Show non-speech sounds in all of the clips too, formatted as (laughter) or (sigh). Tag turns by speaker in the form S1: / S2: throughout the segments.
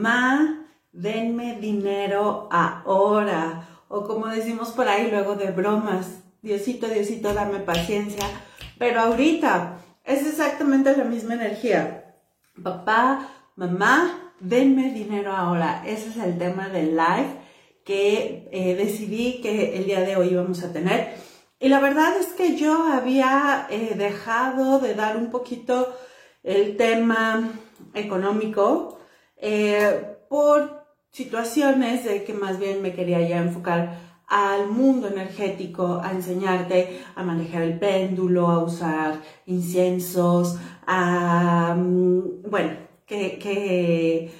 S1: Ma, denme dinero ahora. O como decimos por ahí luego de bromas, Diosito, Diosito, dame paciencia. Pero ahorita es exactamente la misma energía. Papá, mamá, denme dinero ahora. Ese es el tema del live que eh, decidí que el día de hoy íbamos a tener. Y la verdad es que yo había eh, dejado de dar un poquito el tema económico eh, por situaciones de que más bien me quería ya enfocar al mundo energético, a enseñarte a manejar el péndulo, a usar inciensos, a, mm, bueno, que, que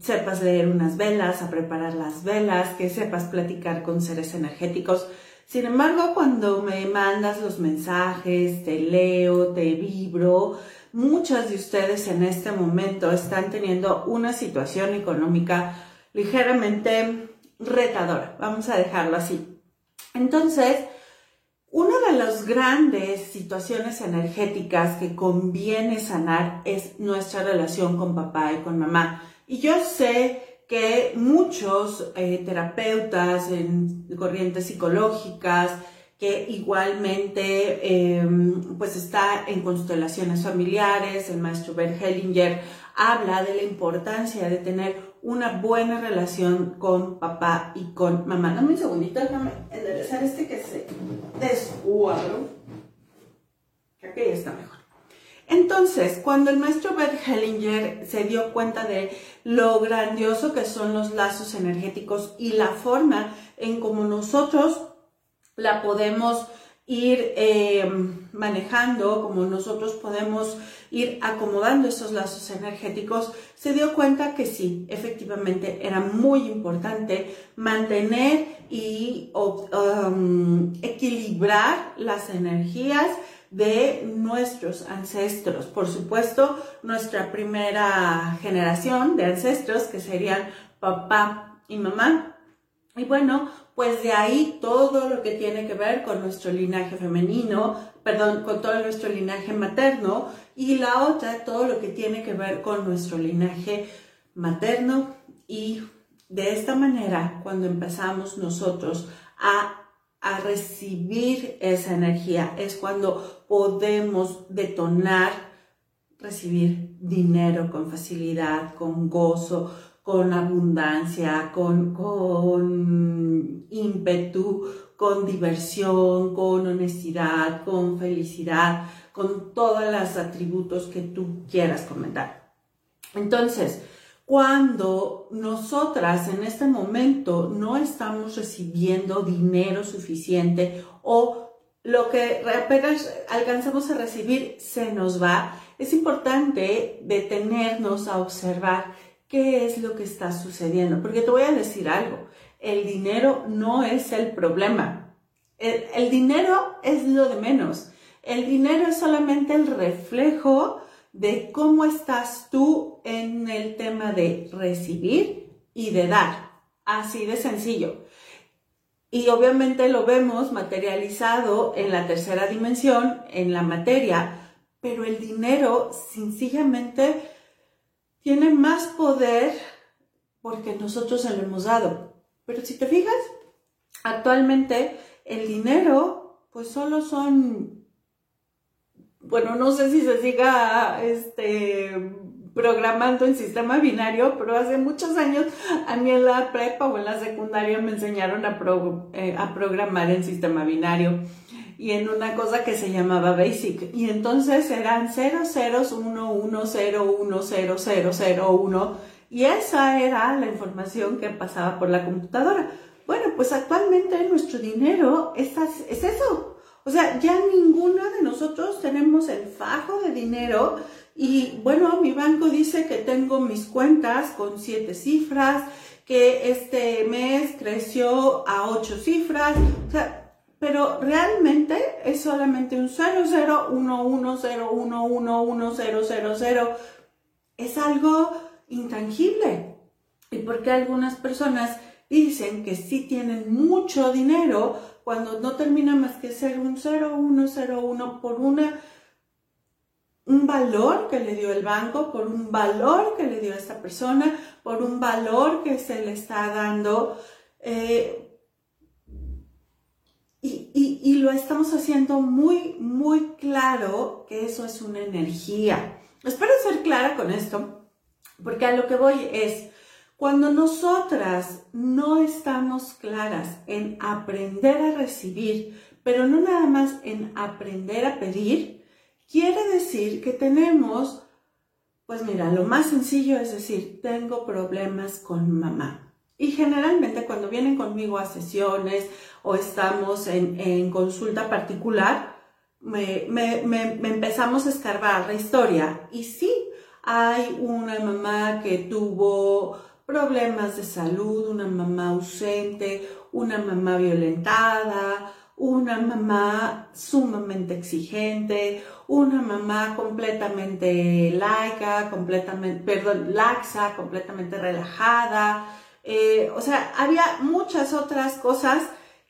S1: sepas leer unas velas, a preparar las velas, que sepas platicar con seres energéticos. Sin embargo, cuando me mandas los mensajes, te leo, te vibro, muchas de ustedes en este momento están teniendo una situación económica ligeramente retadora, vamos a dejarlo así. Entonces, una de las grandes situaciones energéticas que conviene sanar es nuestra relación con papá y con mamá. Y yo sé que muchos eh, terapeutas en corrientes psicológicas, que igualmente em, pues está en constelaciones familiares, el maestro Bert Hellinger habla de la importancia de tener una buena relación con papá y con mamá. Dame un segundito, déjame enderezar este que se descuadro. Creo que ya está mejor. Entonces, cuando el maestro Bert Hellinger se dio cuenta de lo grandioso que son los lazos energéticos y la forma en cómo nosotros la podemos ir eh, manejando, como nosotros podemos ir acomodando esos lazos energéticos, se dio cuenta que sí, efectivamente era muy importante mantener y um, equilibrar las energías de nuestros ancestros. Por supuesto, nuestra primera generación de ancestros, que serían papá y mamá. Y bueno, pues de ahí todo lo que tiene que ver con nuestro linaje femenino, perdón, con todo nuestro linaje materno y la otra, todo lo que tiene que ver con nuestro linaje materno. Y de esta manera, cuando empezamos nosotros a, a recibir esa energía, es cuando podemos detonar, recibir dinero con facilidad, con gozo, con abundancia, con, con ímpetu, con diversión, con honestidad, con felicidad, con todos los atributos que tú quieras comentar. Entonces, cuando nosotras en este momento no estamos recibiendo dinero suficiente o lo que apenas alcanzamos a recibir se nos va, es importante detenernos a observar qué es lo que está sucediendo. Porque te voy a decir algo, el dinero no es el problema. El, dinero es lo de menos. El dinero es solamente el reflejo de cómo estás tú en el tema de recibir y de dar. Así de sencillo. Y obviamente lo vemos materializado en la tercera dimensión, en la materia, pero el dinero sencillamente tiene más poder porque nosotros se lo hemos dado. Pero si te fijas, actualmente el dinero, pues solo son, bueno, no sé si se siga este, programando en sistema binario, pero hace muchos años a mí en la prepa o en la secundaria me enseñaron a, eh, a programar en sistema binario y en una cosa que se llamaba Basic. Y entonces eran 0, 0, 1, 1, 0, 1, 0, 0, 0, 1. Y esa era la información que pasaba por la computadora. Bueno, pues actualmente nuestro dinero es, es eso. O sea, ya ninguno de nosotros tenemos el fajo de dinero y bueno, mi banco dice que tengo mis cuentas con siete cifras, que este mes creció a ocho cifras. O sea, pero realmente es solamente un 001101110000. Es algo intangible. ¿Y por qué algunas personas dicen que sí tienen mucho dinero cuando no termina más que ser un 0101 por una un valor que le dio el banco, por un valor que le dio esta persona, por un valor que se le está dando. Eh, y, lo estamos haciendo muy, muy claro que eso es una energía. Espero ser clara con esto, porque a lo que voy es, cuando nosotras no estamos claras en aprender a recibir, pero no nada más en aprender a pedir, quiere decir que tenemos, pues mira, lo más sencillo es decir, tengo problemas con mamá. Y generalmente cuando vienen conmigo a sesiones o estamos en, consulta particular, me, empezamos a escarbar la historia. Y sí, hay una mamá que tuvo problemas de salud, una mamá ausente, una mamá violentada, una mamá sumamente exigente, una mamá completamente laica, completamente, perdón, laxa, completamente relajada, eh, o sea, había muchas otras cosas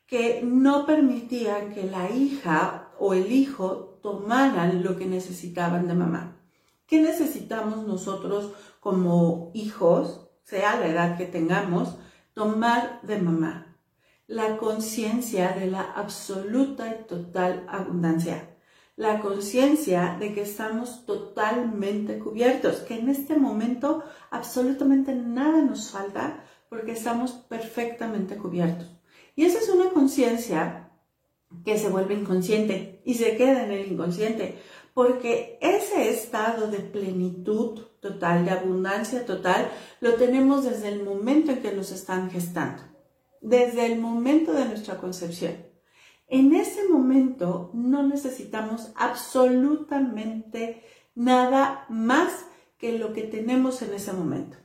S1: que no permitían que la hija o el hijo tomaran lo que necesitaban de mamá. ¿Qué necesitamos nosotros como hijos, sea la edad que tengamos, tomar de mamá? La conciencia de la absoluta y total abundancia. La conciencia de que estamos totalmente cubiertos, que en este momento absolutamente nada nos falta porque estamos perfectamente cubiertos. Y esa es una conciencia que se vuelve inconsciente y se queda en el inconsciente, porque ese estado de plenitud total, de abundancia total, lo tenemos desde el momento en que nos están gestando, desde el momento de nuestra concepción. En ese momento no necesitamos absolutamente nada más que lo que tenemos en ese momento.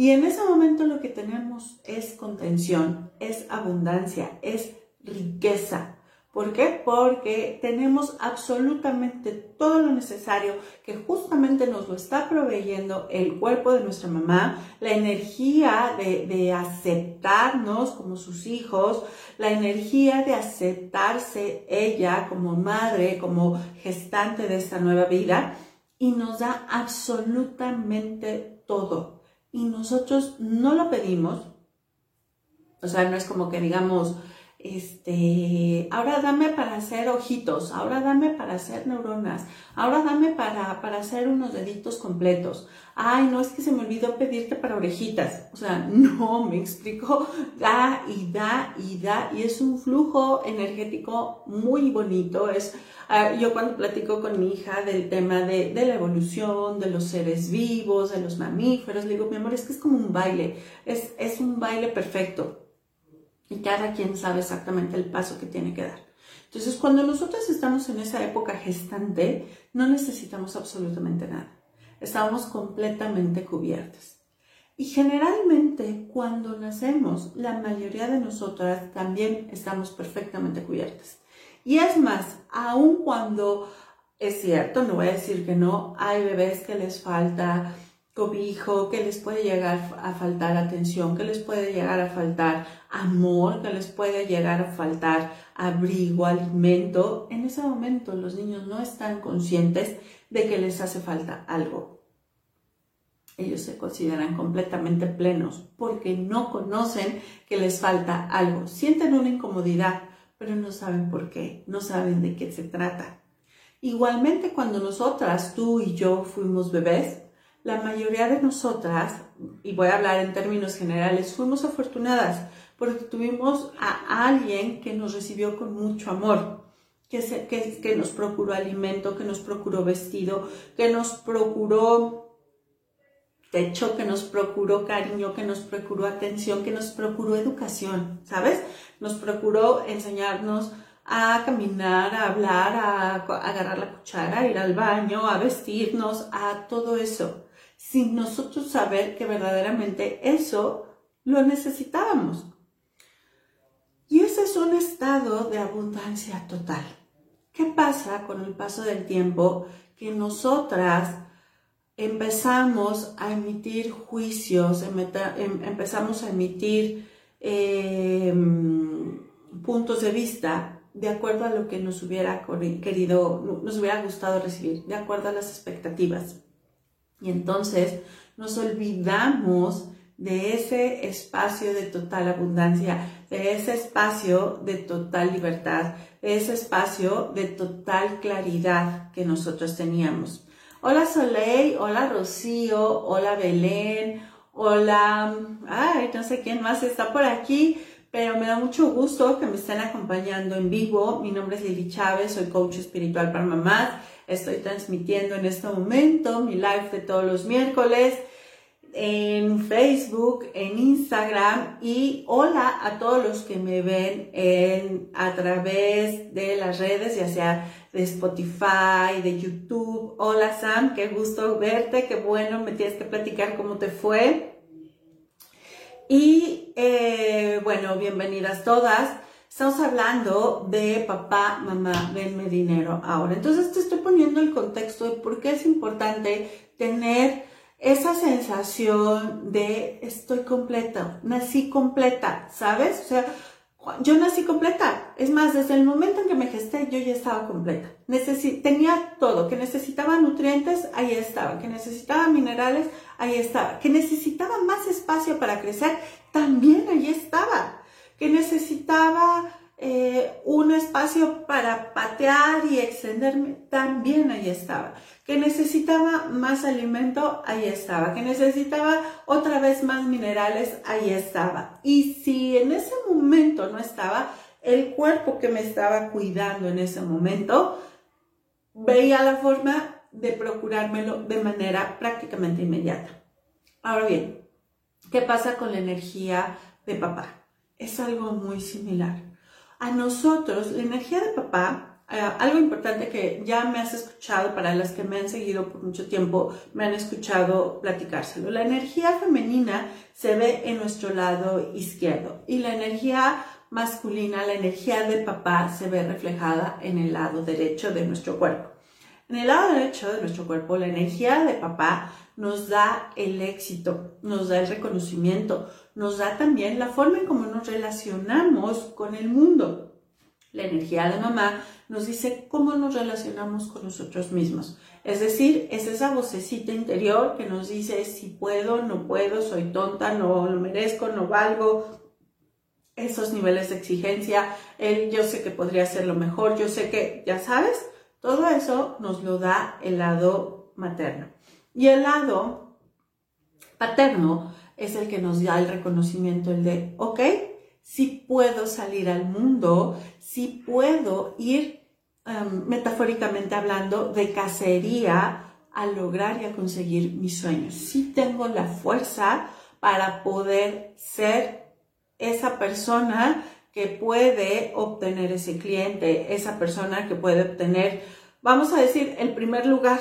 S1: Y en ese momento lo que tenemos es contención, es abundancia, es riqueza. ¿Por qué? Porque tenemos absolutamente todo lo necesario que justamente nos lo está proveyendo el cuerpo de nuestra mamá, la energía de, de, aceptarnos como sus hijos, la energía de aceptarse ella como madre, como gestante de esta nueva vida y nos da absolutamente todo y nosotros no lo pedimos, o sea, no es como que digamos, este, ahora dame para hacer ojitos, ahora dame para hacer neuronas, ahora dame para, para hacer unos deditos completos. Ay, no es que se me olvidó pedirte para orejitas. O sea, (laughs) no, me explico, da y da y da y es un flujo energético muy bonito. Es, ah, yo cuando platico con mi hija del tema de, de la evolución, de los seres vivos, de los mamíferos, le digo, mi amor, es que es como un baile, es, es un baile perfecto y cada quien sabe exactamente el paso que tiene que dar. Entonces, cuando nosotros estamos en esa época gestante, no necesitamos absolutamente nada. Estamos completamente cubiertas. Y generalmente cuando nacemos, la mayoría de nosotras también estamos perfectamente cubiertas. Y es más, aun cuando es cierto, no voy a decir que no, hay bebés que les falta cobijo, que les puede llegar a faltar atención, que les puede llegar a faltar amor, que les puede llegar a faltar abrigo, alimento. En ese momento los niños no están conscientes de que les hace falta algo. Ellos se consideran completamente plenos porque no conocen que les falta algo. Sienten una incomodidad, pero no saben por qué, no saben de qué se trata. Igualmente cuando nosotras, tú y yo fuimos bebés, la mayoría de nosotras, y voy a hablar en términos generales, fuimos afortunadas porque tuvimos a alguien que nos recibió con mucho amor, que, que, que nos procuró alimento, que nos procuró vestido, que nos procuró techo, que nos procuró cariño, que nos procuró atención, que nos procuró educación, ¿sabes? Nos procuró enseñarnos a caminar, a hablar, a agarrar la cuchara, a ir al baño, a vestirnos, a todo eso sin nosotros saber que verdaderamente eso lo necesitábamos. Y ese es un estado de abundancia total. ¿Qué pasa con el paso del tiempo que nosotras empezamos a emitir juicios, em, empezamos a emitir em, puntos de vista de acuerdo a lo que nos hubiera querido, nos hubiera gustado recibir, de acuerdo a las expectativas. Y entonces nos olvidamos de ese espacio de total abundancia, de ese espacio de total libertad, de ese espacio de total claridad que nosotros teníamos. Hola Soleil, hola Rocío, hola Belén, hola, ay, no sé quién más está por aquí, pero me da mucho gusto que me estén acompañando en vivo. Mi nombre es Lili Chávez, soy coach espiritual para mamás. Estoy transmitiendo en este momento mi live de todos los miércoles en Facebook, en Instagram y hola a todos los que me ven en, a través de las redes, ya sea de Spotify, de YouTube. Hola Sam, qué gusto verte, qué bueno, me tienes que platicar cómo te fue. Y eh, bueno, bienvenidas todas. Estamos hablando de papá, mamá, denme dinero ahora. Entonces te estoy poniendo el contexto de por qué es importante tener esa sensación de estoy completa, nací completa, ¿sabes? O sea, yo nací completa. Es más, desde el momento en que me gesté, yo ya estaba completa. tenía todo. Que necesitaba nutrientes, ahí estaba. Que necesitaba minerales, ahí estaba. Que necesitaba más espacio para crecer, también ahí estaba. Que necesitaba eh, un espacio para patear y extenderme, también ahí estaba. Que necesitaba más alimento, ahí estaba. Que necesitaba otra vez más minerales, ahí estaba. Y si en ese momento no estaba, el cuerpo que me estaba cuidando en ese momento veía la forma de procurármelo de manera prácticamente inmediata. Ahora bien, ¿qué pasa con la energía de papá? Es algo muy similar a nosotros, la energía de papá, eh, algo importante que ya me has escuchado, para las que me han seguido por mucho tiempo, me han escuchado platicárselo. La energía femenina se ve en nuestro lado izquierdo y la energía masculina, la energía de papá, se ve reflejada en el lado derecho de nuestro cuerpo. En el lado derecho de nuestro cuerpo, la energía de papá nos da el éxito, nos da el reconocimiento, nos da también la forma en cómo nos relacionamos con el mundo. La energía de mamá nos dice cómo nos relacionamos con nosotros mismos. Es decir, es esa vocecita interior que nos dice si puedo, no puedo, soy tonta, no lo merezco, no valgo. Esos niveles de exigencia, el yo sé que podría ser lo mejor, yo sé que, ya sabes, todo eso nos lo da el lado materno. Y el lado paterno es el que nos da el reconocimiento, el de, ok, si puedo salir al mundo, si puedo ir, em, metafóricamente hablando, de cacería a lograr y a conseguir mis sueños. Si tengo la fuerza para poder ser esa persona que puede obtener ese cliente, esa persona que puede obtener, vamos a decir, el primer lugar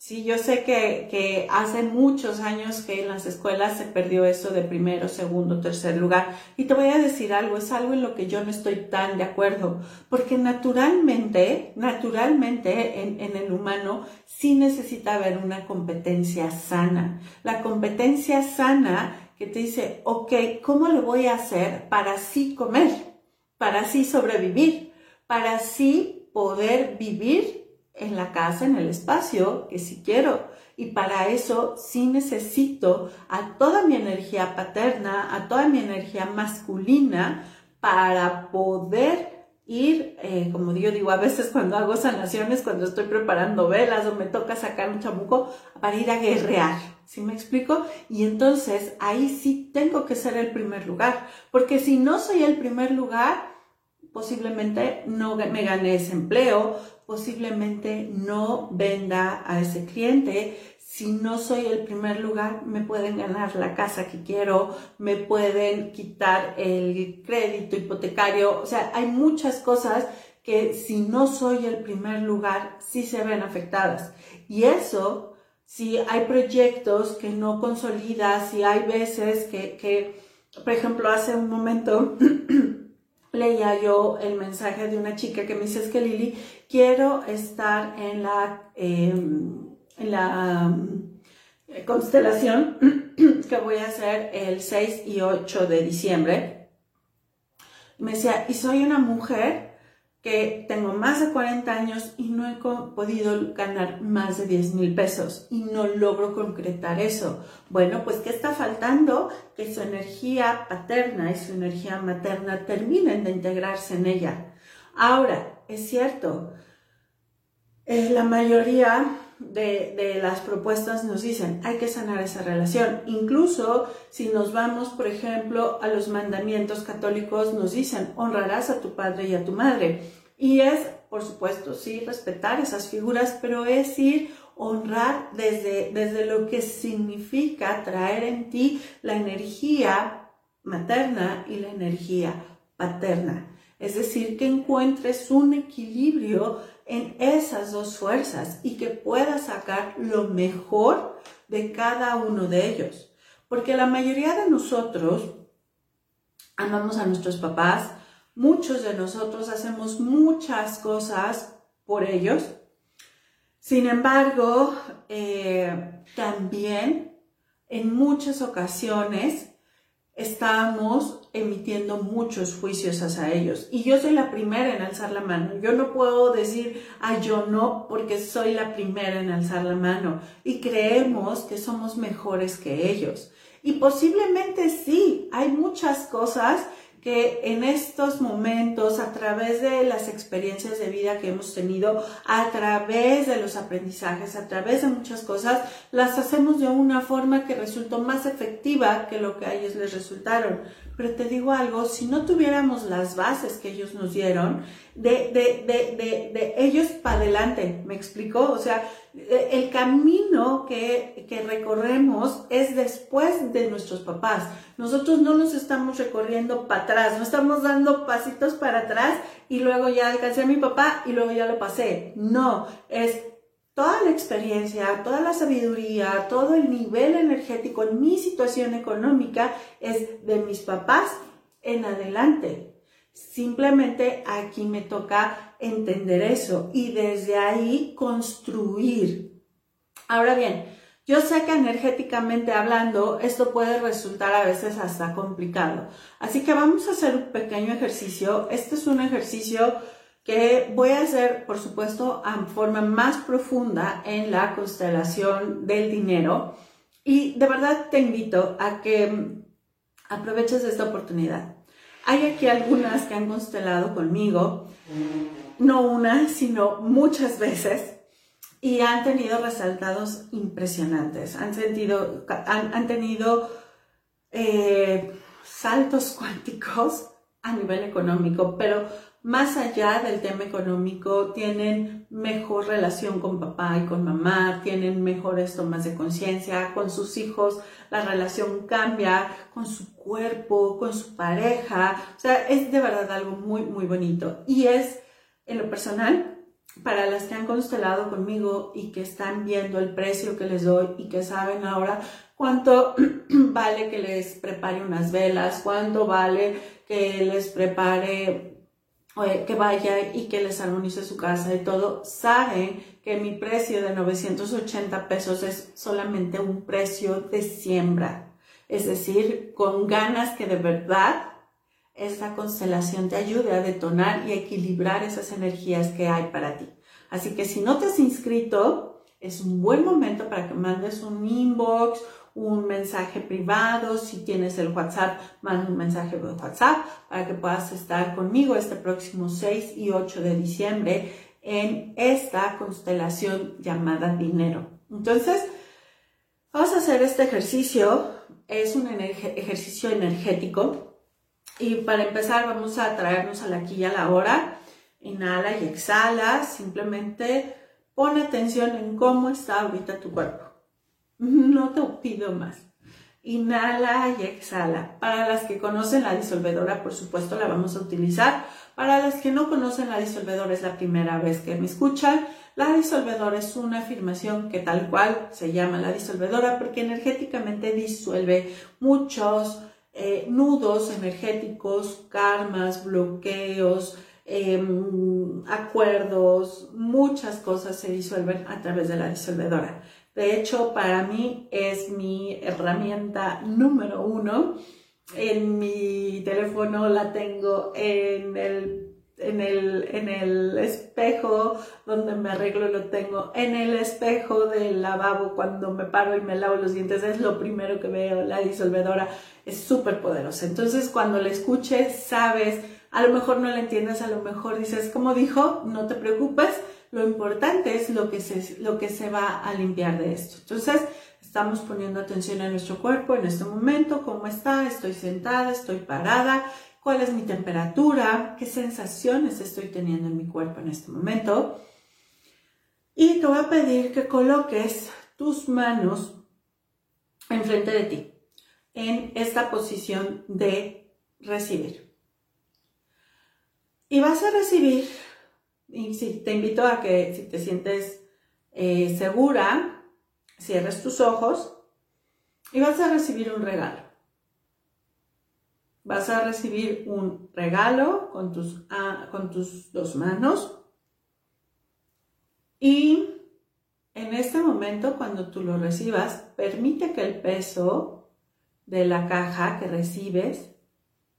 S1: Sí, yo sé que, hace muchos años que en las escuelas se perdió eso de primero, segundo, tercer lugar. Y te voy a decir algo, es algo en lo que yo no estoy tan de acuerdo, porque naturalmente, naturalmente en, en el humano sí necesita haber una competencia sana. La competencia sana que te dice, ok, ¿cómo lo voy a hacer para así comer? Para así sobrevivir, para así poder vivir en la casa, en el espacio que si quiero. Y para eso sí necesito a toda mi energía paterna, a toda mi energía masculina para poder ir, eh, como yo digo, a veces cuando hago sanaciones, cuando estoy preparando velas o me toca sacar un chamuco, para ir a guerrear. ¿Sí me explico? Y entonces ahí sí tengo que ser el primer lugar, porque si no soy el primer lugar, posiblemente no me gane ese empleo, posiblemente no venda a ese cliente. Si no soy el primer lugar, me pueden ganar la casa que quiero, me pueden quitar el crédito hipotecario. O sea, hay muchas cosas que si no soy el primer lugar, sí se ven afectadas. Y eso, si hay proyectos que no consolidas, si hay veces que, que por ejemplo, hace un momento (clears throat) leía yo el mensaje de una chica que me dice, es que Lili, quiero estar en la, em, en la eh, constelación (clears throat) que voy a hacer el 6 y 8 de diciembre. Me decía, y soy una mujer que tengo más de 40 años y no he podido ganar más de 10 mil pesos y no logro concretar eso. Bueno, pues ¿qué está faltando? Que su energía paterna y su energía materna terminen de integrarse en ella. Ahora, es cierto, eh, la mayoría de, las propuestas nos dicen, hay que sanar esa relación. Incluso si nos vamos, por ejemplo, a los mandamientos católicos, nos dicen, honrarás a tu padre y a tu madre. Y es, por supuesto, sí, respetar esas figuras, pero es ir honrar desde, desde lo que significa traer en ti la energía materna y la energía paterna. Es decir, que encuentres un equilibrio en esas dos fuerzas y que puedas sacar lo mejor de cada uno de ellos. Porque la mayoría de nosotros amamos a nuestros papás, muchos de nosotros hacemos muchas cosas por ellos. Sin embargo, eh, también en muchas ocasiones estamos emitiendo muchos juicios hacia ellos. Y yo soy la primera en alzar la mano. Yo no puedo decir, ah, yo no, porque soy la primera en alzar la mano. Y creemos que somos mejores que ellos. Y posiblemente sí, hay muchas cosas que en estos momentos, a través de las experiencias de vida que hemos tenido, a través de los aprendizajes, a través de muchas cosas, las hacemos de una forma que resultó más efectiva que lo que a ellos les resultaron. Pero te digo algo, si no tuviéramos las bases que ellos nos dieron, de, de, de, de, ellos para adelante, ¿me explicó? O sea, el camino que, que recorremos es después de nuestros papás. Nosotros no nos estamos recorriendo para atrás, no estamos dando pasitos para atrás y luego ya alcancé a mi papá y luego ya lo pasé. No, es toda la experiencia, toda la sabiduría, todo el nivel energético en mi situación económica es de mis papás en adelante. Simplemente aquí me toca entender eso y desde ahí construir. Ahora bien, yo sé que energéticamente hablando esto puede resultar a veces hasta complicado. Así que vamos a hacer un pequeño ejercicio. Este es un ejercicio que voy a hacer, por supuesto, a forma más profunda en la constelación del dinero. Y de verdad te invito a que aproveches esta oportunidad. Hay aquí algunas que han constelado conmigo, no una, sino muchas veces, y han tenido resultados impresionantes. Han, sentido, han, tenido eh, saltos (laughs) cuánticos a nivel económico, pero más allá del tema económico, tienen mejor relación con papá y con mamá, tienen mejores tomas de conciencia, con sus hijos la relación cambia, con su cuerpo, con su pareja, o sea, es de verdad algo muy, muy bonito. Y es, en lo personal, para las que han constelado conmigo y que están viendo el precio que les doy y que saben ahora cuánto (clears throat) vale que les prepare unas velas, cuánto vale que les prepare que vaya y que les armonice su casa y todo, saben que mi precio de 980 pesos es solamente un precio de siembra. Es decir, con ganas que de verdad esta constelación te ayude a detonar y equilibrar esas energías que hay para ti. Así que si no te has inscrito, es un buen momento para que mandes un inbox un mensaje privado, si tienes el WhatsApp, manda un mensaje de WhatsApp para que puedas estar conmigo este próximo 6 y 8 de diciembre en esta constelación llamada dinero. Entonces, vamos a hacer este ejercicio, es un ejercicio energético y para empezar vamos a traernos a la aquí y a la hora, inhala y exhala, simplemente pon atención en cómo está ahorita tu cuerpo. (laughs) No te pido más. Inhala y exhala. Para las que conocen la disolvedora, por supuesto, la vamos a utilizar. Para las que no conocen la disolvedora, es la primera vez que me escuchan. La disolvedora es una afirmación que tal cual se llama la disolvedora porque energéticamente disuelve muchos eh, nudos energéticos, karmas, bloqueos, em, acuerdos, muchas cosas se disuelven a través de la disolvedora. De hecho, para mí es mi herramienta número uno. En mi teléfono la tengo en el en el, en el espejo donde me arreglo lo tengo, en el espejo del lavabo cuando me paro y me lavo los dientes, es lo primero que veo, la disolvedora es súper poderosa. Entonces cuando la escuches, sabes, a lo mejor no la entiendes, a lo mejor dices, como dijo, no te preocupes, lo importante es lo que se, lo que se va a limpiar de esto. Entonces, estamos poniendo atención a nuestro cuerpo en este momento, cómo está, estoy sentada, estoy parada, cuál es mi temperatura, qué sensaciones estoy teniendo en mi cuerpo en este momento. Y te voy a pedir que coloques tus manos enfrente de ti, en esta posición de recibir. Y vas a recibir, y te invito a que si te sientes eh, segura, cierres tus ojos y vas a recibir un regalo vas a recibir un regalo con tus, ah, con tus dos manos. Y en este momento, cuando tú lo recibas, permite que el peso de la caja que recibes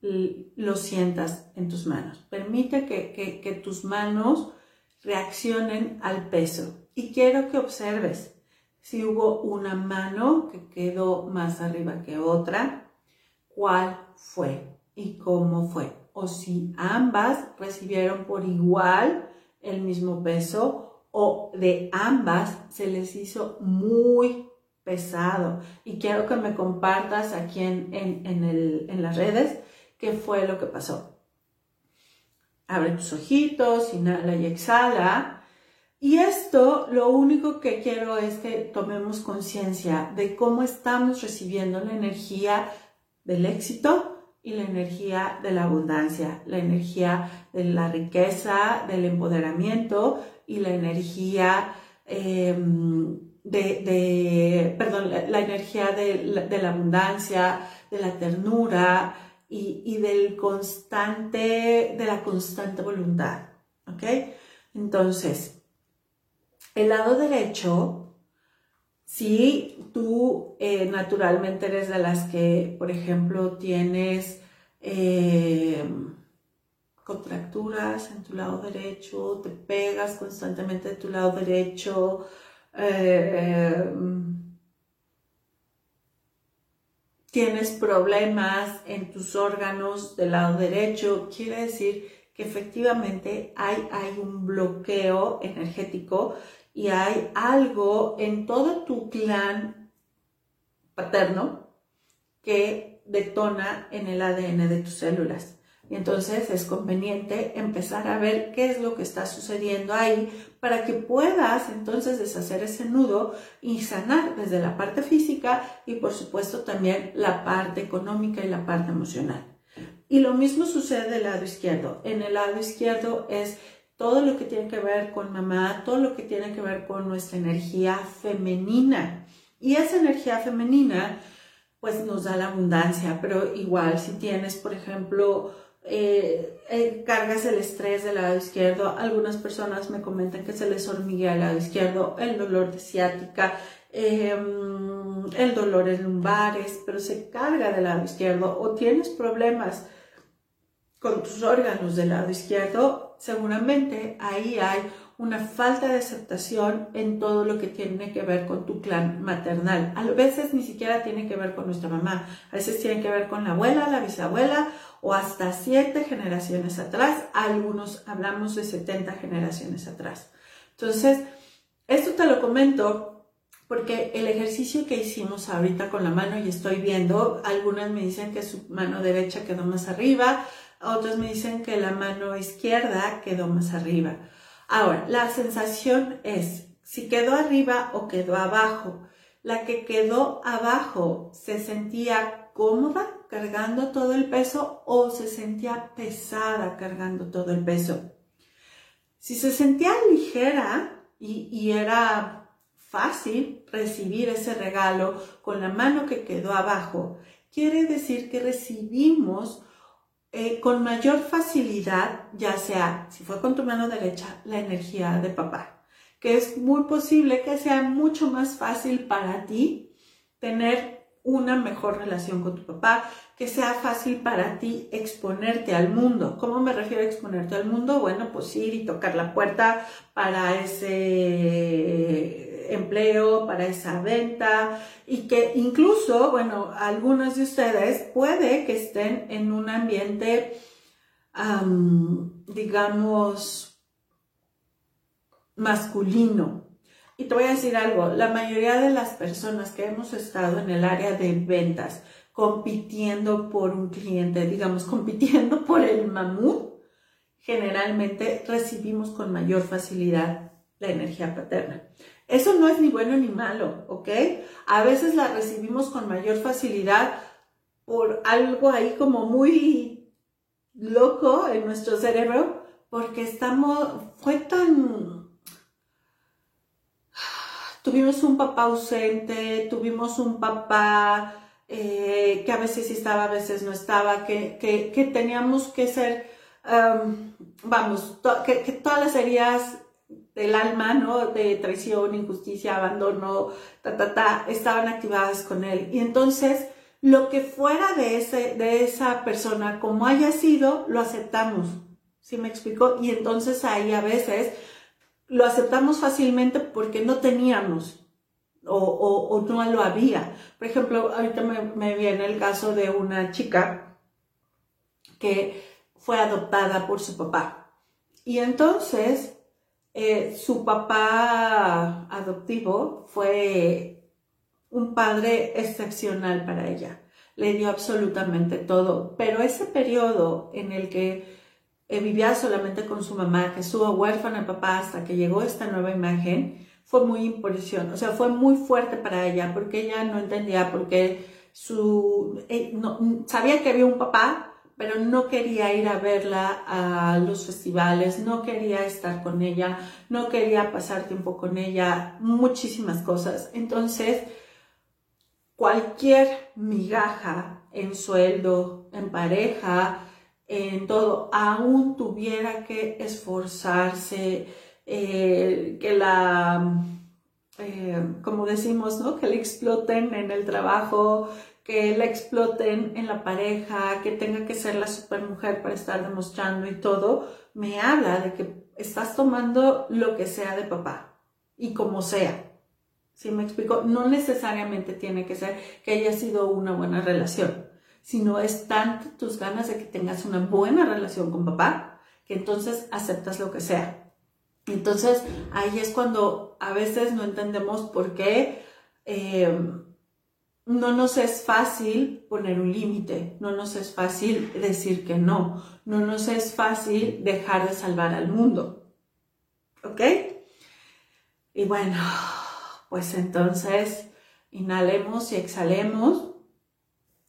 S1: lo sientas en tus manos. Permite que, que tus manos reaccionen al peso. Y quiero que observes si hubo una mano que quedó más arriba que otra, cuál fue y cómo fue. O si ambas recibieron por igual el mismo peso o de ambas se les hizo muy pesado. Y quiero que me compartas aquí en, en las redes qué fue lo que pasó. Abre tus ojitos, inhala y exhala. Y esto lo único que quiero es que tomemos conciencia de cómo estamos recibiendo la energía del éxito y la energía de la abundancia, la energía de la riqueza, del empoderamiento y la energía em, de, perdón, la, energía de la, abundancia, de la ternura y, y, del constante, de la constante voluntad. ¿Ok? Entonces, el lado derecho si tú eh, naturalmente eres de las que, por ejemplo, tienes eh, contracturas en tu lado derecho, te pegas constantemente de tu lado derecho, eh, tienes problemas en tus órganos del lado derecho, quiere decir que efectivamente hay, hay un bloqueo energético y hay algo en todo tu clan paterno que detona en el ADN de tus células. Y entonces es conveniente empezar a ver qué es lo que está sucediendo ahí para que puedas entonces deshacer ese nudo y sanar desde la parte física y por supuesto también la parte económica y la parte emocional. Y lo mismo sucede del lado izquierdo. En el lado izquierdo es todo lo que tiene que ver con mamá, todo lo que tiene que ver con nuestra energía femenina. Y esa energía femenina, pues nos da la abundancia, pero igual si tienes, por ejemplo, eh, eh, cargas el estrés del lado izquierdo, algunas personas me comentan que se les hormiguea el lado izquierdo, el dolor de ciática, em, el dolor en lumbares, pero se carga del lado izquierdo o tienes problemas con tus órganos del lado izquierdo, seguramente ahí hay una falta de aceptación en todo lo que tiene que ver con tu clan maternal. A veces ni siquiera tiene que ver con nuestra mamá, a veces tiene que ver con la abuela, la bisabuela o hasta siete generaciones atrás. Algunos hablamos de 70 generaciones atrás. Entonces, esto te lo comento porque el ejercicio que hicimos ahorita con la mano y estoy viendo, algunas me dicen que su mano derecha quedó más arriba, otros me dicen que la mano izquierda quedó más arriba. Ahora, la sensación es si quedó arriba o quedó abajo. La que quedó abajo se sentía cómoda cargando todo el peso o se sentía pesada cargando todo el peso. Si se sentía ligera y, y era fácil recibir ese regalo con la mano que quedó abajo, quiere decir que recibimos eh, con mayor facilidad, ya sea, si fue con tu mano derecha, la energía de papá, que es muy posible que sea mucho más fácil para ti tener una mejor relación con tu papá, que sea fácil para ti exponerte al mundo. ¿Cómo me refiero a exponerte al mundo? Bueno, pues ir y tocar la puerta para ese empleo, para esa venta y que incluso, bueno, algunos de ustedes puede que estén en un ambiente, digamos, masculino, y te voy a decir algo, la mayoría de las personas que hemos estado en el área de ventas compitiendo por un cliente, digamos, compitiendo por el mamut, generalmente recibimos con mayor facilidad la energía paterna. Eso no es ni bueno ni malo, ¿ok? A veces la recibimos con mayor facilidad por algo ahí como muy loco en nuestro cerebro, porque estamos, fue tan tuvimos un papá ausente, tuvimos un papá eh, que a veces estaba, a veces no estaba, que, teníamos que ser, vamos, que, todas las heridas del alma, ¿no? De traición, injusticia, abandono, ta, ta, ta, estaban activadas con él. Y entonces, lo que fuera de, ese, de esa persona, como haya sido, lo aceptamos. ¿Sí me explico? Y entonces ahí a veces lo aceptamos fácilmente porque no teníamos o, no lo había. Por ejemplo, ahorita me, viene el caso de una chica que fue adoptada por su papá. Y entonces eh, su papá adoptivo fue un padre excepcional para ella. Le dio absolutamente todo. Pero ese periodo en el que eh, vivía solamente con su mamá, que estuvo huérfana papá hasta que llegó esta nueva imagen, fue muy impresión, o sea, fue muy fuerte para ella porque ella no entendía porque su, eh, no, sabía que había un papá, pero no quería ir a verla a los festivales, no quería estar con ella, no quería pasar tiempo con ella, muchísimas cosas. Entonces, cualquier migaja en sueldo, en pareja, en todo, aún tuviera que esforzarse, eh, que la, eh, como decimos, ¿no? Que le exploten en el trabajo, que la exploten en la pareja, que tenga que ser la supermujer para estar demostrando y todo, me habla de que estás tomando lo que sea de papá y como sea. ¿Sí me explico? No necesariamente tiene que ser que haya sido una buena relación sino es tanto tus ganas de que tengas una buena relación con papá que entonces aceptas lo que sea. Entonces ahí es cuando a veces no entendemos por qué eh, no nos es fácil poner un límite, no nos es fácil decir que no, no nos es fácil dejar de salvar al mundo. ¿Ok? Y bueno, pues entonces inhalemos y exhalemos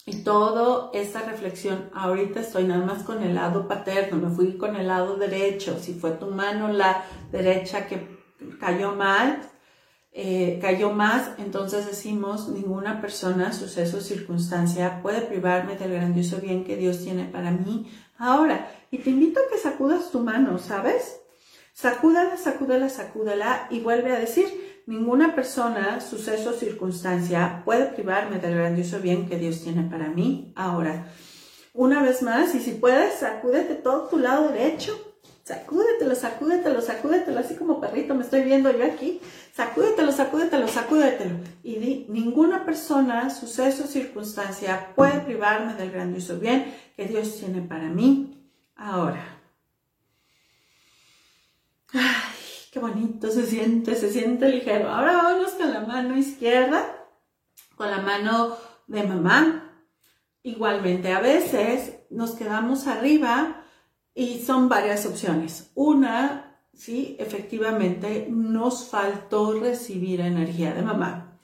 S1: y toda esta reflexión, ahorita estoy nada más con el lado paterno, me fui con el lado derecho, si fue tu mano la derecha que cayó mal, eh, cayó más, entonces decimos, ninguna persona, suceso, circunstancia puede privarme del grandioso bien que Dios tiene para mí ahora. Y te invito a que sacudas tu mano, ¿sabes? Sacúdala, sacúdala, sacúdala y vuelve a decir, Ninguna persona, suceso o circunstancia puede privarme del grandioso bien que Dios tiene para mí ahora. Una vez más, y si puedes, sacúdete todo tu lado derecho. Sacúdetelo, sacúdetelo, sacúdetelo, así como perrito me estoy viendo yo aquí. Sacúdetelo, sacúdetelo, sacúdetelo. Y di, ninguna persona, suceso circunstancia puede privarme del grandioso bien que Dios tiene para mí ahora. qué bonito se siente, se siente ligero. Ahora vamos con la mano izquierda, con la mano de mamá. Igualmente, a veces nos quedamos arriba y son varias opciones. Una, sí, efectivamente, nos faltó recibir energía de mamá.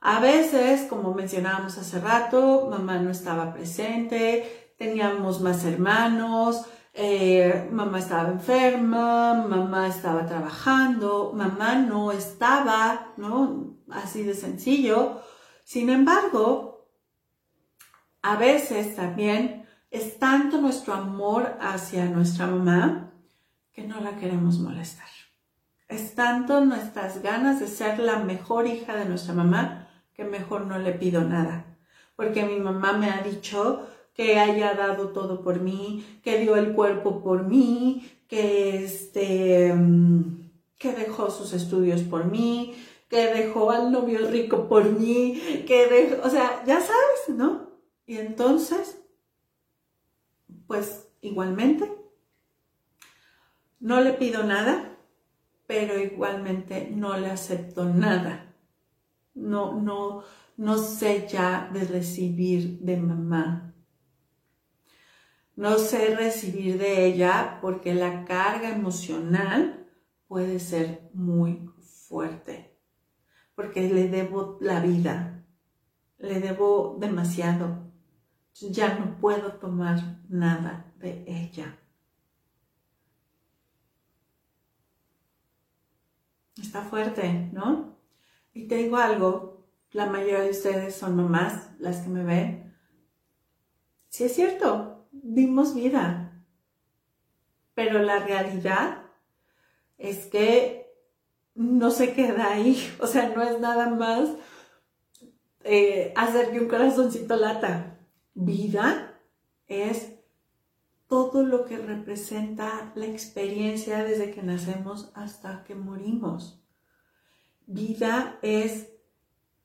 S1: A veces, como mencionábamos hace rato, mamá no estaba presente, teníamos más hermanos, eh, mamá estaba enferma, mamá estaba trabajando, mamá no estaba, ¿no? Así de sencillo. Sin embargo, a veces también es tanto nuestro amor hacia nuestra mamá que no la queremos molestar. Es tanto nuestras ganas de ser la mejor hija de nuestra mamá que mejor no le pido nada. porque mi mamá me ha dicho que haya dado todo por mí, que dio el cuerpo por mí, que este, mm, que dejó sus estudios por mí, que dejó al novio rico por mí, que dejó, o sea, ya sabes, ¿no? Y entonces, pues igualmente, no le pido nada, pero igualmente no le acepto nada. No, no, no sé ya de recibir de mamá. No sé recibir de ella porque la carga emocional puede ser muy fuerte. Porque le debo la vida. Le debo demasiado. Ya no puedo tomar nada de ella. Está fuerte, ¿no? Y te digo algo, la mayoría de ustedes son mamás, las que me ven. Sí es cierto, dimos vida, pero la realidad es que no se queda ahí, (laughs) o sea, no es nada más eh, hacer que un corazoncito lata. Vida es todo lo que representa la experiencia desde que nacemos hasta que morimos. Vida es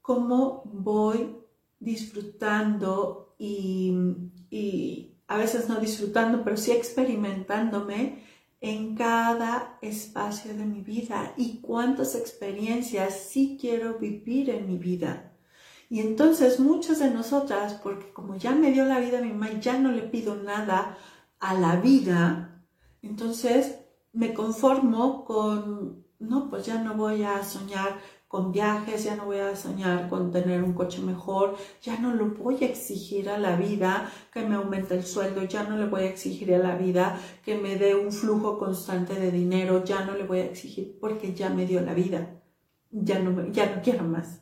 S1: cómo voy disfrutando y, a veces no disfrutando, pero sí experimentándome en cada espacio de mi vida y cuántas experiencias sí quiero vivir en mi vida. Y entonces muchas de nosotras, porque como ya me dio la vida mi mamá, ya no le pido nada a la vida, entonces me conformo con, no, pues ya no voy a soñar con viajes, ya no voy a soñar con tener un coche mejor, ya no lo voy a exigir a la vida que me aumente el sueldo, ya no le voy a exigir a la vida que me dé un flujo constante de dinero, ya no le voy a exigir porque ya me dio la vida, ya no, ya no quiero más.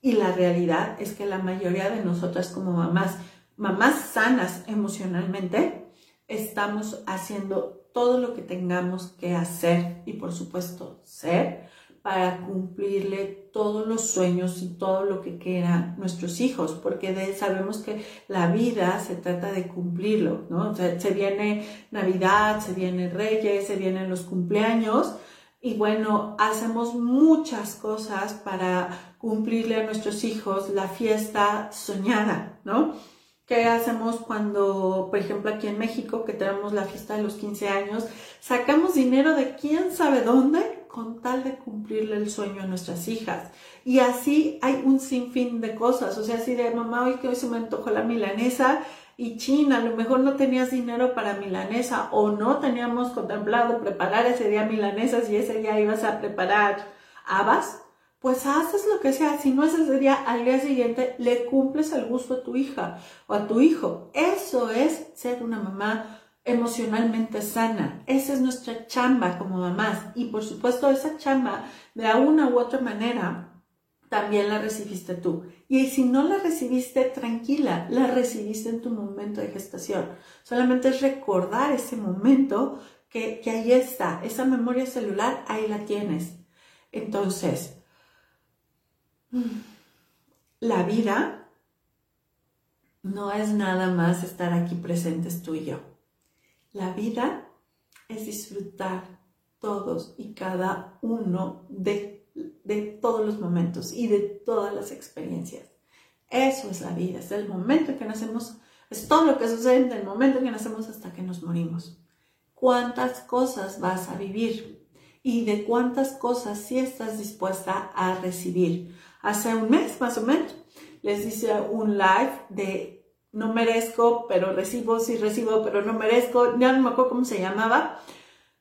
S1: Y la realidad es que la mayoría de nosotras como mamás, mamás sanas emocionalmente, estamos haciendo todo lo que tengamos que hacer y por supuesto ser para cumplirle todos los sueños y todo lo que quieran nuestros hijos, porque sabemos que la vida se trata de cumplirlo, ¿no? O sea, se viene Navidad, se viene Reyes, se vienen los cumpleaños y bueno, hacemos muchas cosas para cumplirle a nuestros hijos la fiesta soñada, ¿no? ¿Qué hacemos cuando, por ejemplo, aquí en México, que tenemos la fiesta de los 15 años, sacamos dinero de quién sabe dónde con tal de cumplirle el sueño a nuestras hijas? Y así hay un sinfín de cosas. O sea, así de mamá, hoy que hoy se me antojó la milanesa y China, a lo mejor no tenías dinero para milanesa o no teníamos contemplado preparar ese día milanesas y ese día ibas a preparar habas pues haces lo que sea. Si no es ese día, al día siguiente le cumples el gusto a tu hija o a tu hijo. Eso es ser una mamá emocionalmente sana. Esa es nuestra chamba como mamás. Y por supuesto, esa chamba, de una u otra manera, también la recibiste tú. Y si no la recibiste, tranquila, la recibiste en tu momento de gestación. Solamente es recordar ese momento que, que ahí está, esa memoria celular, ahí la tienes. Entonces, la vida no es nada más estar aquí presentes tú y yo. La vida es disfrutar todos y cada uno de, de todos los momentos y de todas las experiencias. Eso es la vida, es el momento en que nacemos, es todo lo que sucede en el momento en que nacemos hasta que nos morimos. ¿Cuántas cosas vas a vivir? Y de cuántas cosas sí estás dispuesta a recibir hace un mes más o menos, les hice un live de no merezco, pero recibo, sí recibo, pero no merezco, ya no me acuerdo cómo se llamaba,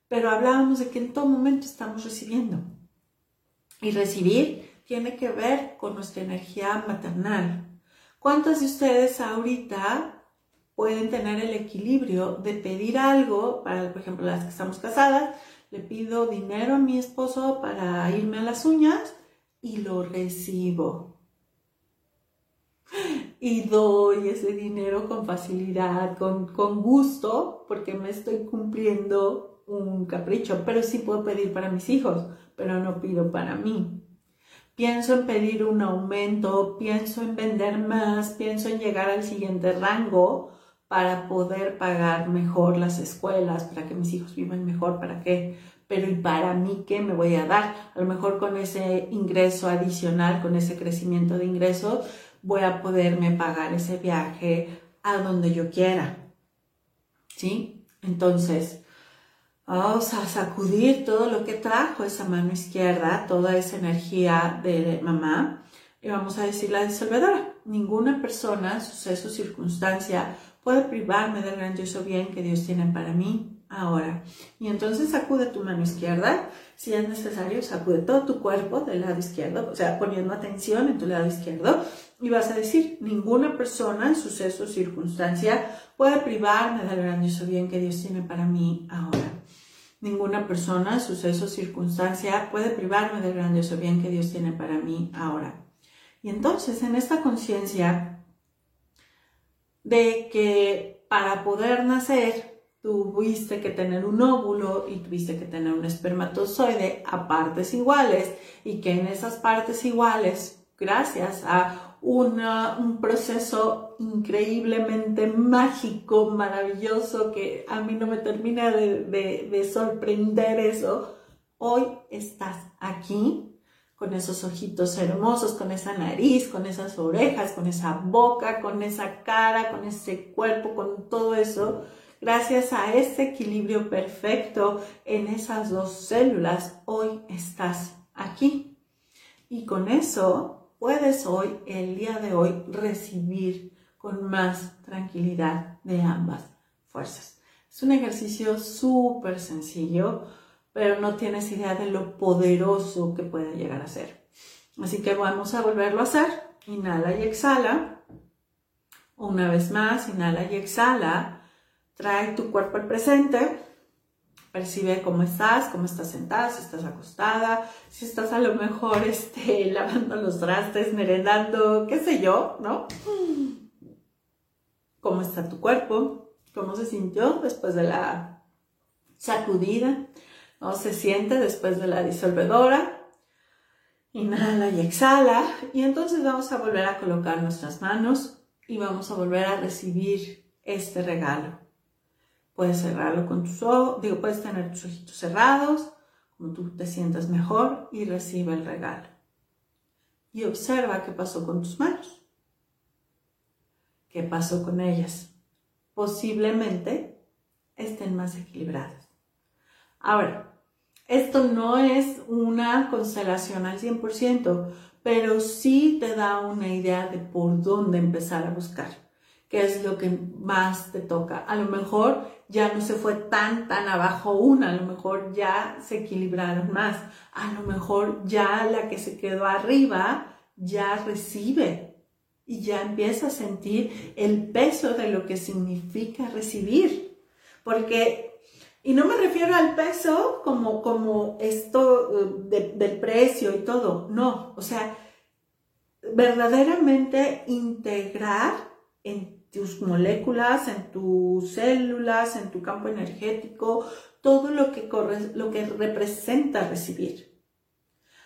S1: pero hablábamos de que en todo momento estamos recibiendo. Y recibir tiene que ver con nuestra energía maternal. ¿Cuántas de ustedes ahorita pueden tener el equilibrio de pedir algo, para, por ejemplo, las que estamos casadas, le pido dinero a mi esposo para irme a las uñas y lo recibo. Y doy ese dinero con facilidad, con, con gusto, porque me estoy cumpliendo un capricho, pero sí puedo pedir para mis hijos, pero no pido para mí. pienso en pedir un aumento, pienso en vender más, pienso en llegar al siguiente rango para poder pagar mejor las escuelas, para que mis hijos vivan mejor, para qué, pero ¿y para mí qué me voy a dar? A lo mejor con ese ingreso adicional, con ese crecimiento de ingresos, voy a poderme pagar ese viaje a donde yo quiera. ¿Sí? Entonces, vamos a sacudir todo lo que trajo esa mano izquierda, toda esa energía de mamá, y vamos a decir la disolvedora. Ninguna persona, suceso, circunstancia puede privarme del grandioso bien que Dios tiene para mí ahora. Y entonces sacude tu mano izquierda, si es necesario, sacude todo tu cuerpo del lado izquierdo, o sea, poniendo atención en tu lado izquierdo, y vas a decir, ninguna persona, suceso, circunstancia puede privarme del grandioso bien que Dios tiene para mí ahora. Ninguna persona, suceso, circunstancia puede privarme del grandioso bien que Dios tiene para mí ahora. Y entonces, en esta conciencia de que para poder nacer tuviste que tener un óvulo y tuviste que tener un espermatozoide a partes iguales y que en esas partes iguales, gracias a un proceso increíblemente mágico, maravilloso, que a mí no me termina de, de sorprender eso, hoy estás aquí con esos ojitos hermosos, con esa nariz, con esas orejas, con esa boca, con esa cara, con ese cuerpo, con todo eso Gracias a ese equilibrio perfecto en esas dos células, hoy estás aquí. Y con eso puedes hoy, el día de hoy, recibir con más tranquilidad de ambas fuerzas. Es un ejercicio súper sencillo, pero no tienes idea de lo poderoso que puede llegar a ser. Así que vamos a volverlo a hacer. Inhala y exhala. Una vez más, inhala y exhala. Trae tu cuerpo al presente. Percibe cómo estás, cómo estás sentada, si estás acostada, si estás a lo mejor este, (laughs) lavando los trastes, merendando, qué sé yo, ¿no? ¿Cómo está tu cuerpo? ¿Cómo se sintió después de la sacudida? ¿Cómo se siente después de la disolvedora? Inhala y exhala. Y entonces vamos a volver a colocar nuestras manos y vamos a volver a recibir este regalo. Puedes cerrarlo con tus ojos, digo, puedes tener tus ojitos cerrados, como tú te sientas mejor y recibe el regalo. Y observa qué pasó con tus manos. ¿Qué pasó con ellas? Posiblemente estén más equilibradas. Ahora, esto no es una constelación al 100%, pero sí te da una idea de por dónde empezar a buscar qué es lo que más te toca. A lo mejor ya no se fue tan, tan abajo una, a lo mejor ya se equilibraron más, a lo mejor ya la que se quedó arriba ya recibe y ya empieza a sentir el peso de lo que significa recibir. Porque, y no me refiero al peso como, como esto eh, del precio y todo, no, o sea, verdaderamente integrar en tus moléculas, en tus células, en tu campo energético, todo lo que, corre, lo que representa recibir.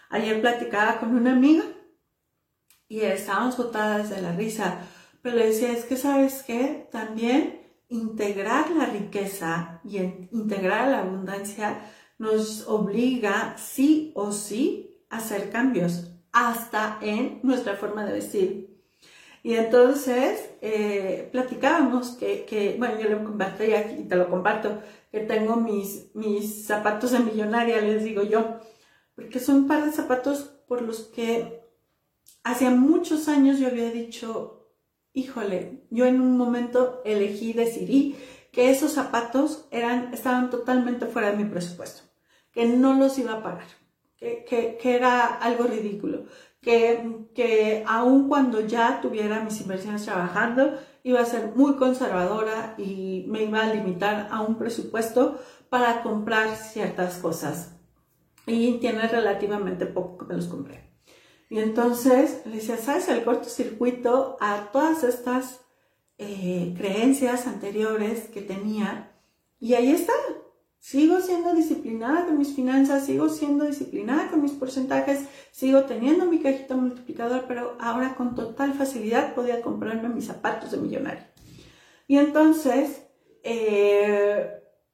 S1: Ayer platicaba con una amiga y estábamos botadas de la risa, pero le decía, es que sabes qué, también integrar la riqueza y integrar la abundancia nos obliga sí o sí a hacer cambios, hasta en nuestra forma de vestir. Y entonces eh, platicábamos que, bueno, yo le compartí aquí y te lo comparto, que tengo mis, mis zapatos de millonaria, les digo yo, porque son un par de zapatos por los que hacía muchos años yo había dicho, híjole, yo en un momento elegí, decidí que esos zapatos eran, estaban totalmente fuera de mi presupuesto, que no los iba a pagar, que, que, que era algo ridículo que, que aun cuando ya tuviera mis inversiones trabajando, iba a ser muy conservadora y me iba a limitar a un presupuesto para comprar ciertas cosas. Y tiene relativamente poco que me los compré. Y entonces le decía, ¿sabes? El cortocircuito a todas estas eh, creencias anteriores que tenía. Y ahí está. Sigo siendo disciplinada con mis finanzas, sigo siendo disciplinada con mis porcentajes, sigo teniendo mi cajita multiplicador, pero ahora con total facilidad podía comprarme mis zapatos de millonario. Y entonces eh,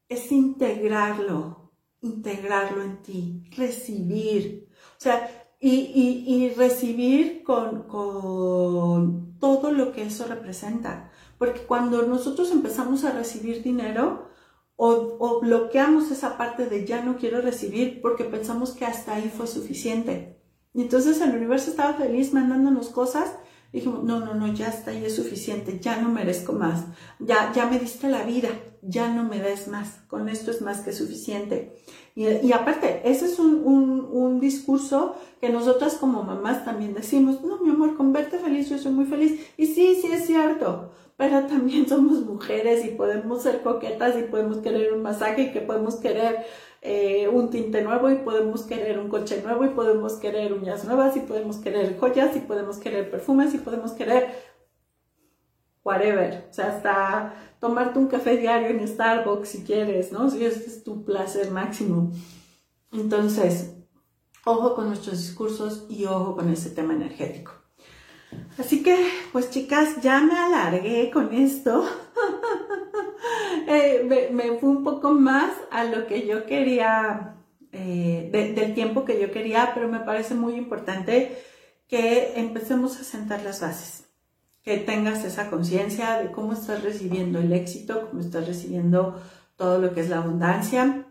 S1: es integrarlo, integrarlo en ti, recibir. O sea, y, recibir con, con todo lo que eso representa. Porque cuando nosotros empezamos a recibir dinero, o, bloqueamos esa parte de ya no quiero recibir porque pensamos que hasta ahí fue suficiente. Y entonces el universo estaba feliz mandándonos cosas. Dijimos, no, no, no, ya está ahí es suficiente, ya no merezco más, ya, ya me diste la vida, ya no me des más, con esto es más que suficiente. Y, aparte, ese es un, un, un, discurso que nosotras como mamás también decimos, no, mi amor, con verte feliz yo soy muy feliz. Y sí, sí es cierto, pero también (laughs) somos mujeres y podemos ser coquetas y podemos querer un masaje y que podemos querer eh, un tinte nuevo y podemos querer un coche nuevo y podemos querer uñas nuevas y podemos querer joyas y podemos querer perfumes y podemos querer whatever, o sea, hasta tomarte un café diario en Starbucks si quieres, ¿no? Si ese es tu placer máximo. Entonces, ojo con nuestros discursos y ojo con ese tema energético. Así que, pues chicas, ya me alargué con esto. (laughs) Eh, me, fui un poco más a lo que yo quería, eh, del tiempo que yo quería, pero me parece muy importante que empecemos a sentar las bases. Que tengas esa conciencia de cómo estás recibiendo el éxito, cómo estás recibiendo todo lo que es la abundancia,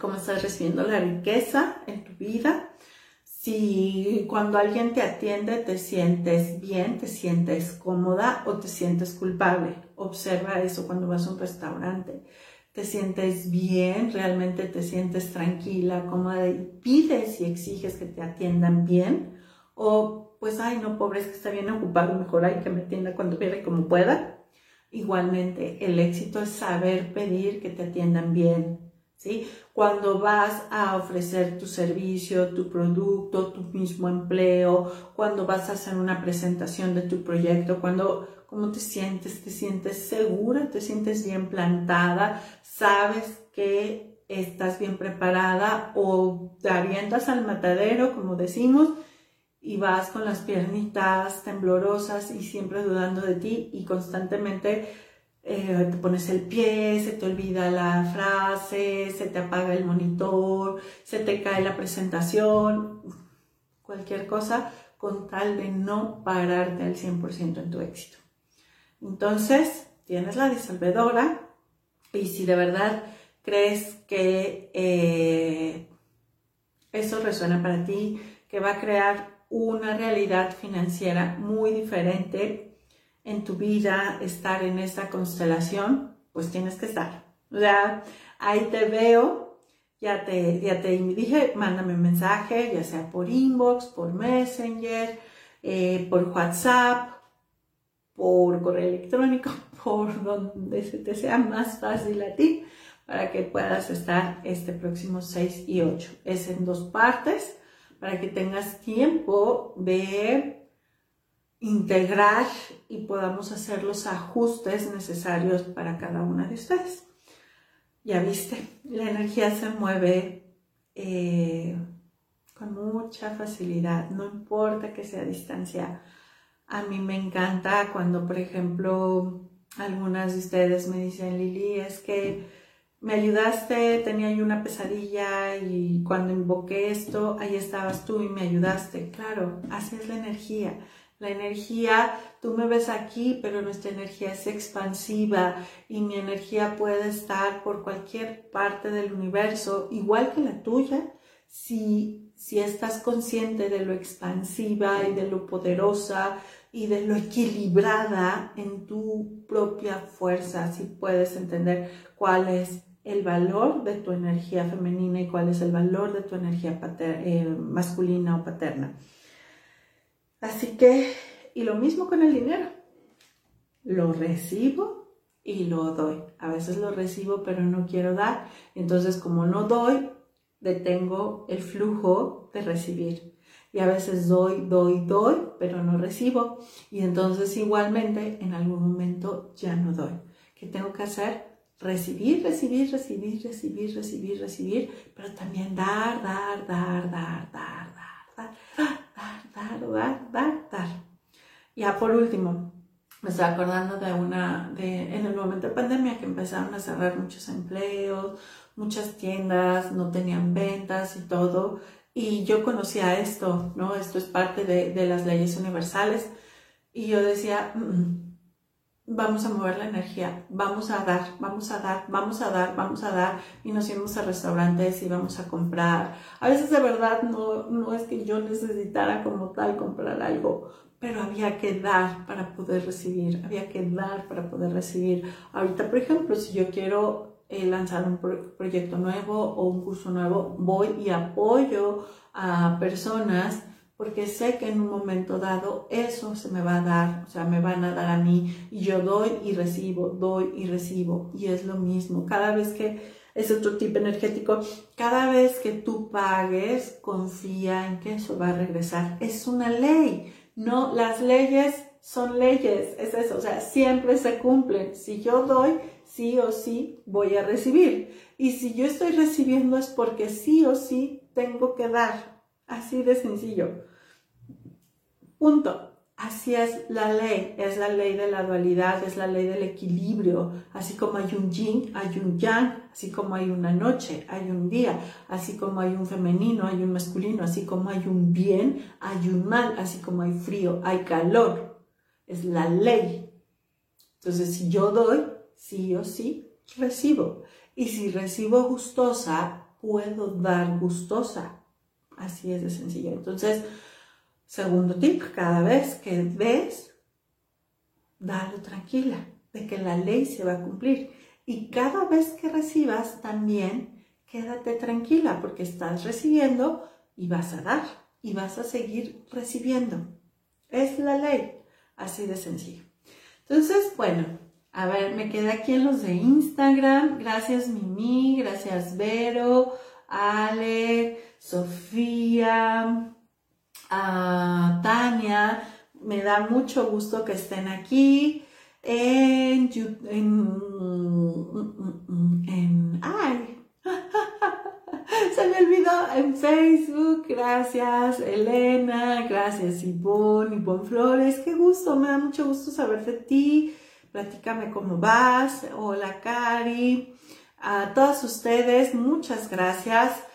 S1: cómo estás recibiendo la riqueza en tu vida si cuando alguien te atiende te sientes bien, te sientes cómoda o te sientes culpable. Observa eso cuando vas a un restaurante. Te sientes bien, realmente te sientes tranquila, cómoda y pides y exiges que te atiendan bien. O pues, ay, no, pobre, es que está bien ocupado, mejor hay que me atienda cuando quiera y como pueda. Igualmente, el éxito es saber pedir que te atiendan bien, cuando vas a ofrecer tu servicio, tu producto, tu mismo empleo, cuando vas a hacer una presentación de tu proyecto, cuando, ¿cómo te sientes? ¿Te sientes segura? ¿Te sientes bien plantada? ¿Sabes que estás bien preparada o te avientas al matadero, como decimos, y vas con las piernitas temblorosas y siempre dudando de ti y constantemente eh, te pones el pie, se te olvida la frase, se te apaga el monitor, se te cae la presentación, cualquier cosa con tal de no pararte al 100% en tu éxito. Entonces, tienes la disolvedora y si de verdad crees que eh, eso resuena para ti, que va a crear una realidad financiera muy diferente en tu vida estar en esta constelación, pues tienes que estar. O sea, ahí te veo, ya te, ya te dije, mándame un mensaje, ya sea por inbox, por messenger, eh, por WhatsApp, por correo electrónico, (laughs) por donde se te sea más fácil a ti, para que puedas estar este próximo 6 y 8. Es en dos partes, para que tengas tiempo de integrar y podamos hacer los ajustes necesarios para cada una de ustedes. Ya viste, la energía se mueve eh, con mucha facilidad, no importa que sea a distancia. A mí me encanta cuando, por ejemplo, algunas de ustedes me dicen, Lili, es que me ayudaste, tenía yo una pesadilla y cuando invoqué esto, ahí estabas tú y me ayudaste. Claro, así es la energía. La energía, tú me ves aquí, pero nuestra energía es expansiva y mi energía puede estar por cualquier parte del universo, igual que la tuya, si, si estás consciente de lo expansiva y de lo poderosa y de lo equilibrada en tu propia fuerza, si puedes entender cuál es el valor de tu energía femenina y cuál es el valor de tu energía eh, masculina o paterna. Así que, y lo mismo con el dinero. Lo recibo y lo doy. A veces lo recibo pero no quiero dar. Entonces, como no doy, detengo el flujo de recibir. Y a veces doy, doy, doy, pero no recibo. Y entonces igualmente en algún momento ya no doy. ¿Qué tengo que hacer? recibir, recibir, recibir, recibir, recibir, recibir, pero también dar, dar, dar, dar, dar, dar, dar, dar, dar, dar, dar, dar. Ya por último, me estoy acordando de una, de, en el momento de pandemia que empezaron a cerrar muchos empleos, muchas tiendas, no tenían ventas y todo, y yo conocía esto, ¿no? Esto es parte de, de las leyes universales, y yo decía, mm, vamos a mover la energía, vamos a dar, vamos a dar, vamos a dar, vamos a dar y nos íbamos a restaurantes y vamos a comprar. A veces de verdad no, no es que yo necesitara como tal comprar algo, pero había que dar para poder recibir, había que dar para poder recibir. Ahorita, por ejemplo, si yo quiero eh, lanzar un proyecto nuevo o un curso nuevo, voy y apoyo a personas porque sé que en un momento dado eso se me va a dar, o sea, me van a dar a mí y yo doy y recibo, doy y recibo y es lo mismo. Cada vez que es otro tipo energético, cada vez que tú pagues, confía en que eso va a regresar. Es una ley, no, las leyes son leyes, es eso, o sea, siempre se cumplen. Si yo doy, sí o sí voy a recibir. Y si yo estoy recibiendo es porque sí o sí tengo que dar. Así de sencillo. Punto. Así es la ley, es la ley de la dualidad, es la ley del equilibrio, así como hay un yin, hay un yang, así como hay una noche, hay un día, así como hay un femenino, hay un masculino, así como hay un bien, hay un mal, así como hay frío, hay calor, es la ley. Entonces, si yo doy, sí o sí, recibo. Y si recibo gustosa, puedo dar gustosa. Así es de sencillo. Entonces, segundo tip, cada vez que ves, dalo tranquila, de que la ley se va a cumplir. Y cada vez que recibas, también quédate tranquila, porque estás recibiendo y vas a dar, y vas a seguir recibiendo. Es la ley, así de sencillo. Entonces, bueno, a ver, me quedé aquí en los de Instagram. Gracias Mimi, gracias Vero, Ale, Sofía, a Tania, me da mucho gusto que estén aquí en, en, ay, (laughs) se me olvidó en Facebook, gracias Elena, gracias Ivonne, Ivonne Flores, qué gusto, me da mucho gusto saber de ti, platícame cómo vas, hola Cari, a todos ustedes, muchas gracias.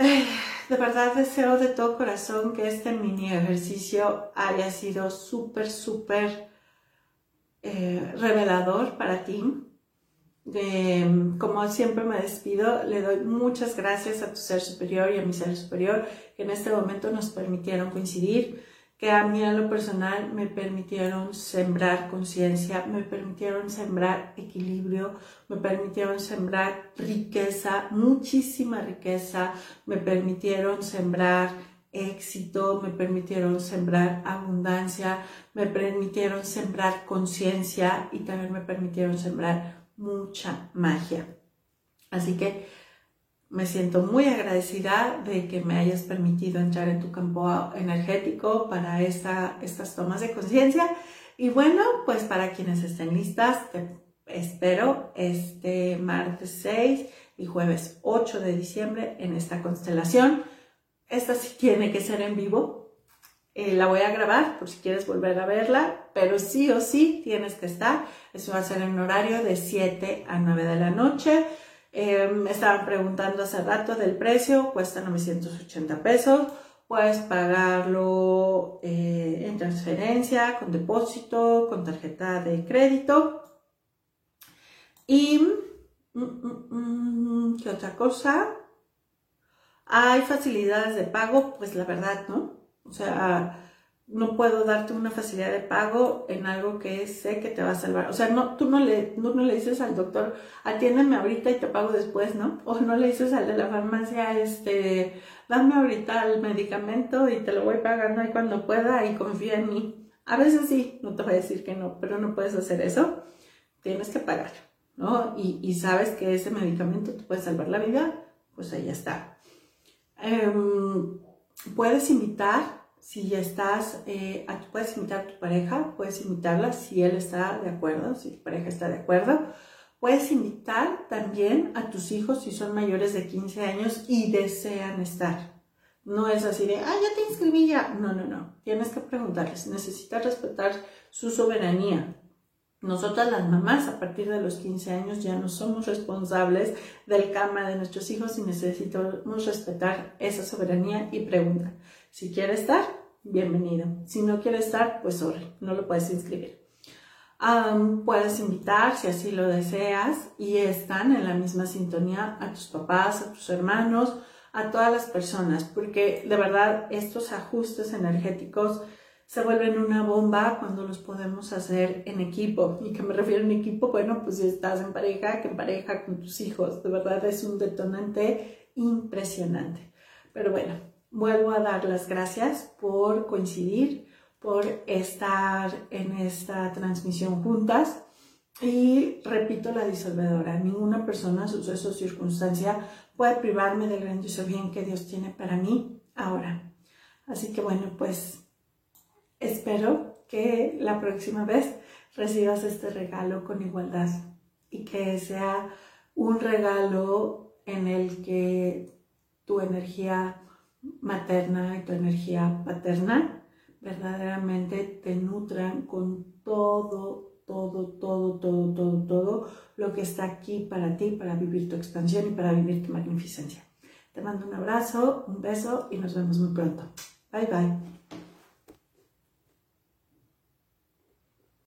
S1: (sighs) De verdad deseo de todo corazón que este mini ejercicio haya sido súper, súper eh, revelador para ti. como siempre me despido, le doy muchas gracias a tu ser superior y a mi ser superior que en este momento nos permitieron coincidir que a mí a lo personal me permitieron sembrar conciencia, me permitieron sembrar equilibrio, me permitieron sembrar riqueza, muchísima riqueza, me permitieron sembrar éxito, me permitieron sembrar abundancia, me permitieron sembrar conciencia y también me permitieron sembrar mucha magia. Así que me siento muy agradecida de que me hayas permitido entrar en tu campo energético para esta, estas tomas de conciencia. Y bueno, pues para quienes estén listas, te espero este martes 6 y jueves 8 de diciembre en esta constelación. Esta sí tiene que ser en vivo. Eh, la voy a grabar por si quieres volver a verla, pero sí o sí tienes que estar. Eso va a ser en horario de 7 a 9 de la noche. Eh, me estaban preguntando hace rato del precio, cuesta 980 pesos. Puedes pagarlo eh, en transferencia, con depósito, con tarjeta de crédito. Y, mm, mm, mm, ¿qué otra cosa? Hay facilidades de pago, pues la verdad, ¿no? O sea, no puedo darte una facilidad de pago en algo que sé que te va a salvar. O sea, no, tú no le, no, le dices al doctor, atiéndeme ahorita y te pago después, ¿no? O no le dices al de la farmacia, este, dame ahorita el medicamento y te lo voy pagando ahí cuando pueda y confía en mí. A veces sí, no te voy a decir que no, pero no puedes hacer eso. Tienes que pagar, ¿no? Y, y sabes que ese medicamento te puede salvar la vida, pues ahí está. Em, puedes invitar si ya estás, eh, puedes invitar a tu pareja, puedes invitarla si él está de acuerdo, si tu pareja está de acuerdo. Puedes invitar también a tus hijos si son mayores de 15 años y desean estar. No es así de, ah, ya te inscribí ya. No, no, no. Tienes que preguntarles. Necesitas respetar su soberanía. Nosotras las mamás a partir de los 15 años ya no somos responsables del cama de nuestros hijos y necesitamos respetar esa soberanía y pregunta. Si quiere estar, bienvenido. Si no quiere estar, pues sorry, no lo puedes inscribir. puedes invitar si así lo deseas y están en la misma sintonía a tus papás, a tus hermanos, a todas las personas, porque de verdad estos ajustes energéticos se vuelven una bomba cuando los podemos hacer en equipo. ¿Y que me refiero en equipo? Bueno, pues si estás en pareja, que en pareja con tus hijos. De verdad es un detonante impresionante. Pero bueno, vuelvo a dar las gracias por coincidir, por estar en esta transmisión juntas. Y repito la disolvedora, ninguna persona, suceso o circunstancia puede privarme del grandioso bien que Dios tiene para mí ahora. Así que bueno, pues espero que la próxima vez recibas este regalo con igualdad y que sea un regalo en el que tu energía materna y tu energía paterna verdaderamente te nutran con todo, todo, todo, todo, todo, todo lo que está aquí para ti, para vivir tu expansión y para vivir tu magnificencia. Te mando un abrazo, un beso y nos vemos muy pronto. Bye bye.